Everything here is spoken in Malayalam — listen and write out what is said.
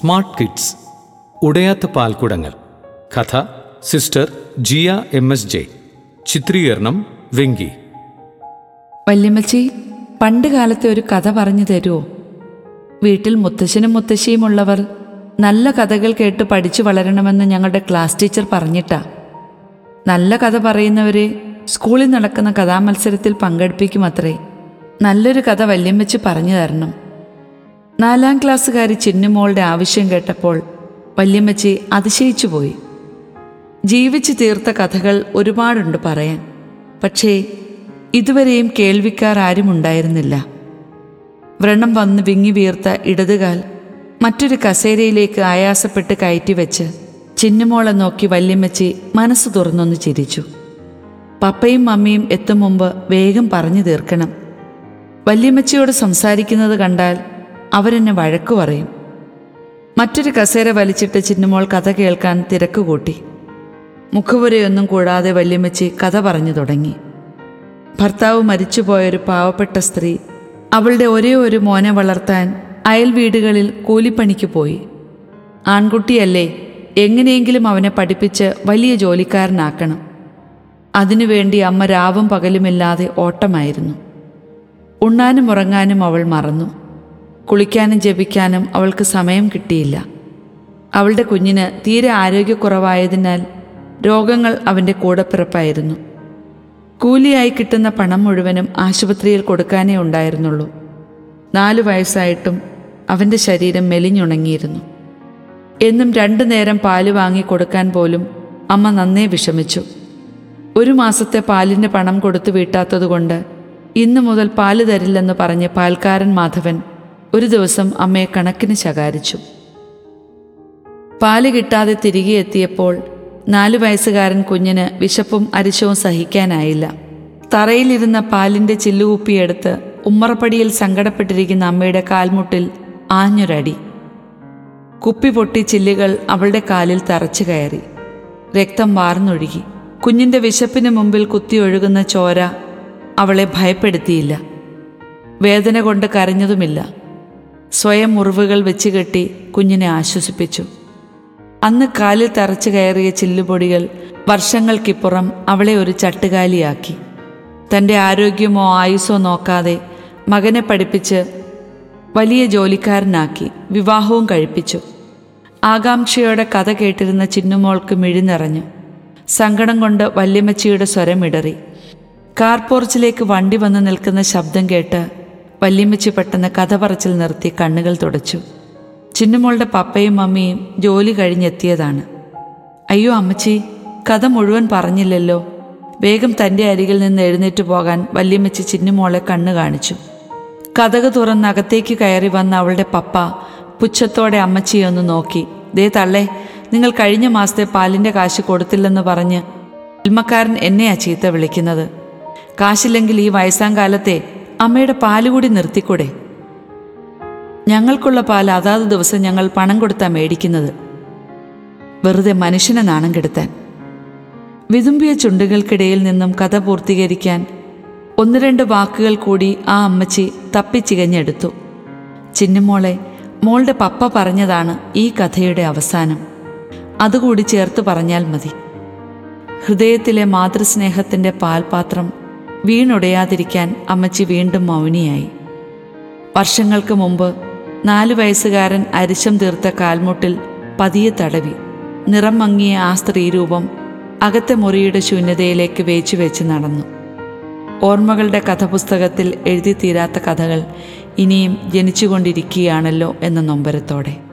സ്മാർട്ട് കിഡ്സ് ഉടയാത്ത പാൽക്കുടങ്ങൾ. കഥ sister Jiya M S J. ചിത്രീകരണം വെങ്കി. വല്യമ്മച്ചി പണ്ട് കാലത്തെ ഒരു കഥ പറഞ്ഞു തരുമോ വീട്ടിൽ മുത്തശ്ശനും മുത്തശ്ശിയും ഉള്ളവർ നല്ല കഥകൾ കേട്ട് പഠിച്ചു വളരണമെന്ന് ഞങ്ങളുടെ ക്ലാസ് ടീച്ചർ പറഞ്ഞിട്ടാ. നല്ല കഥ പറയുന്നവരെ സ്കൂളിൽ നടക്കുന്ന കഥാമത്സരത്തിൽ പങ്കെടുപ്പിക്കും അത്രേ നല്ലൊരു കഥ വല്യമ്മച്ചി പറഞ്ഞു തരണം. നാലാം ക്ലാസ്സുകാരി ചിന്നുമോളുടെ ആവശ്യം കേട്ടപ്പോൾ വല്യമ്മച്ചി അതിശയിച്ചു പോയി ജീവിച്ചു തീർത്ത കഥകൾ ഒരുപാടുണ്ട് പറയാൻ പക്ഷേ ഇതുവരെയും കേൾവിക്കാർ ആരും ഉണ്ടായിരുന്നില്ല വ്രണം വന്ന് വിങ്ങി വീർത്ത ഇടതുകാൽ മറ്റൊരു കസേരയിലേക്ക് ആയാസപ്പെട്ട് കയറ്റി കയറ്റിവെച്ച് ചിന്നുമോളെ നോക്കി വല്യമ്മച്ചി മനസ്സ് തുറന്നൊന്ന് ചിരിച്ചു. പപ്പയും മമ്മിയും എത്തും മുമ്പ് വേഗം പറഞ്ഞു തീർക്കണം. വല്യമ്മച്ചിയോട് സംസാരിക്കുന്നത് കണ്ടാൽ അവരെന്നെ വഴക്കു പറയും. മറ്റൊരു കസേര വലിച്ചിട്ട് ചിന്നുമോൾ കഥ കേൾക്കാൻ തിരക്ക് കൂട്ടി. മുഖവുരയൊന്നും കൂടാതെ വല്യമ്മച്ചി കഥ പറഞ്ഞു തുടങ്ങി. ഭർത്താവ് മരിച്ചുപോയൊരു പാവപ്പെട്ട സ്ത്രീ അവളുടെ ഒരേ ഒരു മോനെ വളർത്താൻ അയൽ വീടുകളിൽ കൂലിപ്പണിക്ക് പോയി. ആൺകുട്ടിയല്ലേ എങ്ങനെയെങ്കിലും അവനെ പഠിപ്പിച്ച് വലിയ ജോലിക്കാരനാക്കണം. അതിനുവേണ്ടി അമ്മ രാവും പകലുമില്ലാതെ ഓട്ടമായിരുന്നു. ഉണ്ണാനും ഉറങ്ങാനും അവൾ മറന്നു. കുളിക്കാനും ജപിക്കാനും അവൾക്ക് സമയം കിട്ടിയില്ല. അവളുടെ കുഞ്ഞിന് തീരെ ആരോഗ്യക്കുറവായതിനാൽ രോഗങ്ങൾ അവന്റെ കൂടപ്പിറപ്പായിരുന്നു കൂലിയായി കിട്ടുന്ന പണം മുഴുവനും ആശുപത്രിയിൽ കൊടുക്കാനേ ഉണ്ടായിരുന്നുള്ളൂ. നാലു വയസ്സായിട്ടും അവന്റെ ശരീരം മെലിഞ്ഞുണങ്ങിയിരുന്നു. എന്നും രണ്ടു നേരം പാൽ വാങ്ങി കൊടുക്കാൻ പോലും അമ്മ നന്നേ വിഷമിച്ചു. ഒരു മാസത്തെ പാലിന്റെ പണം കൊടുത്തു വീട്ടാത്തതുകൊണ്ട് ഇന്നു മുതൽ പാൽ തരില്ലെന്ന് പറഞ്ഞ് പാൽക്കാരൻ മാധവൻ ഒരു ദിവസം അമ്മയെ കണക്കിന് ശകാരിച്ചു. പാൽ കിട്ടാതെ തിരികെ എത്തിയപ്പോൾ നാലു വയസ്സുകാരൻ കുഞ്ഞിന് വിശപ്പും അരിശവും സഹിക്കാനായില്ല. തറയിലിരുന്ന പാലിന്റെ ചില്ലുകുപ്പിയെടുത്ത് ഉമ്മറപ്പടിയിൽ സങ്കടപ്പെട്ടിരിക്കുന്ന അമ്മയുടെ കാൽമുട്ടിൽ ആഞ്ഞൊരടി. കുപ്പി പൊട്ടി ചില്ലുകൾ അവളുടെ കാലിൽ തറച്ചു കയറി. രക്തം വാർന്നൊഴുകി. കുഞ്ഞിന്റെ വിശപ്പിന് മുമ്പിൽ കുത്തിയൊഴുകുന്ന ചോര അവളെ ഭയപ്പെടുത്തിയില്ല. വേദന കൊണ്ട് കരഞ്ഞതുമില്ല. സ്വയം മുറിവുകൾ വെച്ച് കെട്ടി കുഞ്ഞിനെ ആശ്വസിപ്പിച്ചു. അന്ന് കാലിൽ തറച്ചു കയറിയ ചില്ലുപൊടികൾ വർഷങ്ങൾക്കിപ്പുറം അവളെ ഒരു ചട്ടുകാലിയാക്കി. തന്റെ ആരോഗ്യമോ ആയുസ്സോ നോക്കാതെ മകനെ പഠിപ്പിച്ച് വലിയ ജോലിക്കാരനാക്കി വിവാഹവും കഴിപ്പിച്ചു. ആകാംക്ഷയോടെ കഥ കേട്ടിരുന്ന ചിന്നുമോൾക്ക് മിഴി നിറഞ്ഞു സങ്കടം കൊണ്ട് വല്യമ്മച്ചിയുടെ സ്വരമിടറി കാർപോർച്ചിലേക്ക് വണ്ടി വന്ന് നിൽക്കുന്ന ശബ്ദം കേട്ട് വല്യമ്മച്ചി പെട്ടെന്ന് കഥ പറച്ചിൽ നിർത്തി കണ്ണുകൾ തുടച്ചു. ചിന്നുമോളുടെ പപ്പയും മമ്മിയും ജോലി കഴിഞ്ഞെത്തിയതാണ്. അയ്യോ അമ്മച്ചി കഥ മുഴുവൻ പറഞ്ഞില്ലല്ലോ. വേഗം തന്റെ അരികിൽ നിന്ന് എഴുന്നേറ്റ് പോകാൻ വല്യമ്മച്ചി ചിന്നുമോളെ കണ്ണു കാണിച്ചു. കഥക് തുറന്ന് അകത്തേക്ക് കയറി വന്ന അവളുടെ പപ്പ പുച്ഛത്തോടെ അമ്മച്ചിയെ ഒന്ന് നോക്കി. ദേ തള്ളേ നിങ്ങൾ കഴിഞ്ഞ മാസത്തെ പാലിന്റെ കാശ് കൊടുത്തില്ലെന്ന് പറഞ്ഞ് ഇൽമക്കാരൻ എന്നെയാ ചീത്ത വിളിക്കുന്നത്. കാശില്ലെങ്കിൽ ഈ വയസ്സാം കാലത്തെ അമ്മയുടെ പാലുകൂടി നിർത്തിക്കൂടെ? ഞങ്ങൾക്കുള്ള പാൽ അതാത് ദിവസം ഞങ്ങൾ പണം കൊടുത്താ മേടിക്കുന്നത്. വെറുതെ മനുഷ്യനെ നാണം കെടുത്താൻ. വിതുമ്പിയ ചുണ്ടുകൾക്കിടയിൽ നിന്നും കഥ പൂർത്തീകരിക്കാൻ ഒന്ന് രണ്ട് വാക്കുകൾ കൂടി ആ അമ്മച്ചി തപ്പിച്ചികഞ്ഞെടുത്തു. ചിന്നുമോളെ മോളുടെ പപ്പ പറഞ്ഞതാണ് ഈ കഥയുടെ അവസാനം. അതുകൂടി ചേർത്ത് പറഞ്ഞാൽ മതി. ഹൃദയത്തിലെ മാതൃസ്നേഹത്തിന്റെ പാൽപാത്രം വീണുടയാതിരിക്കാൻ അമ്മച്ചി വീണ്ടും മൗനിയായി. വർഷങ്ങൾക്ക് മുമ്പ് നാലു വയസ്സുകാരൻ അരിശം തീർത്ത കാൽമുട്ടിൽ പതിയെ തടവി. നിറം മങ്ങിയ ആ സ്ത്രീരൂപം അകത്തെ മുറിയുടെ ശൂന്യതയിലേക്ക് വേച്ചു വെച്ച് നടന്നു. ഓർമ്മകളുടെ കഥപുസ്തകത്തിൽ എഴുതി തീരാത്ത കഥകൾ ഇനിയും ജനിച്ചുകൊണ്ടിരിക്കുകയാണല്ലോ എന്ന നൊമ്പരത്തോടെ.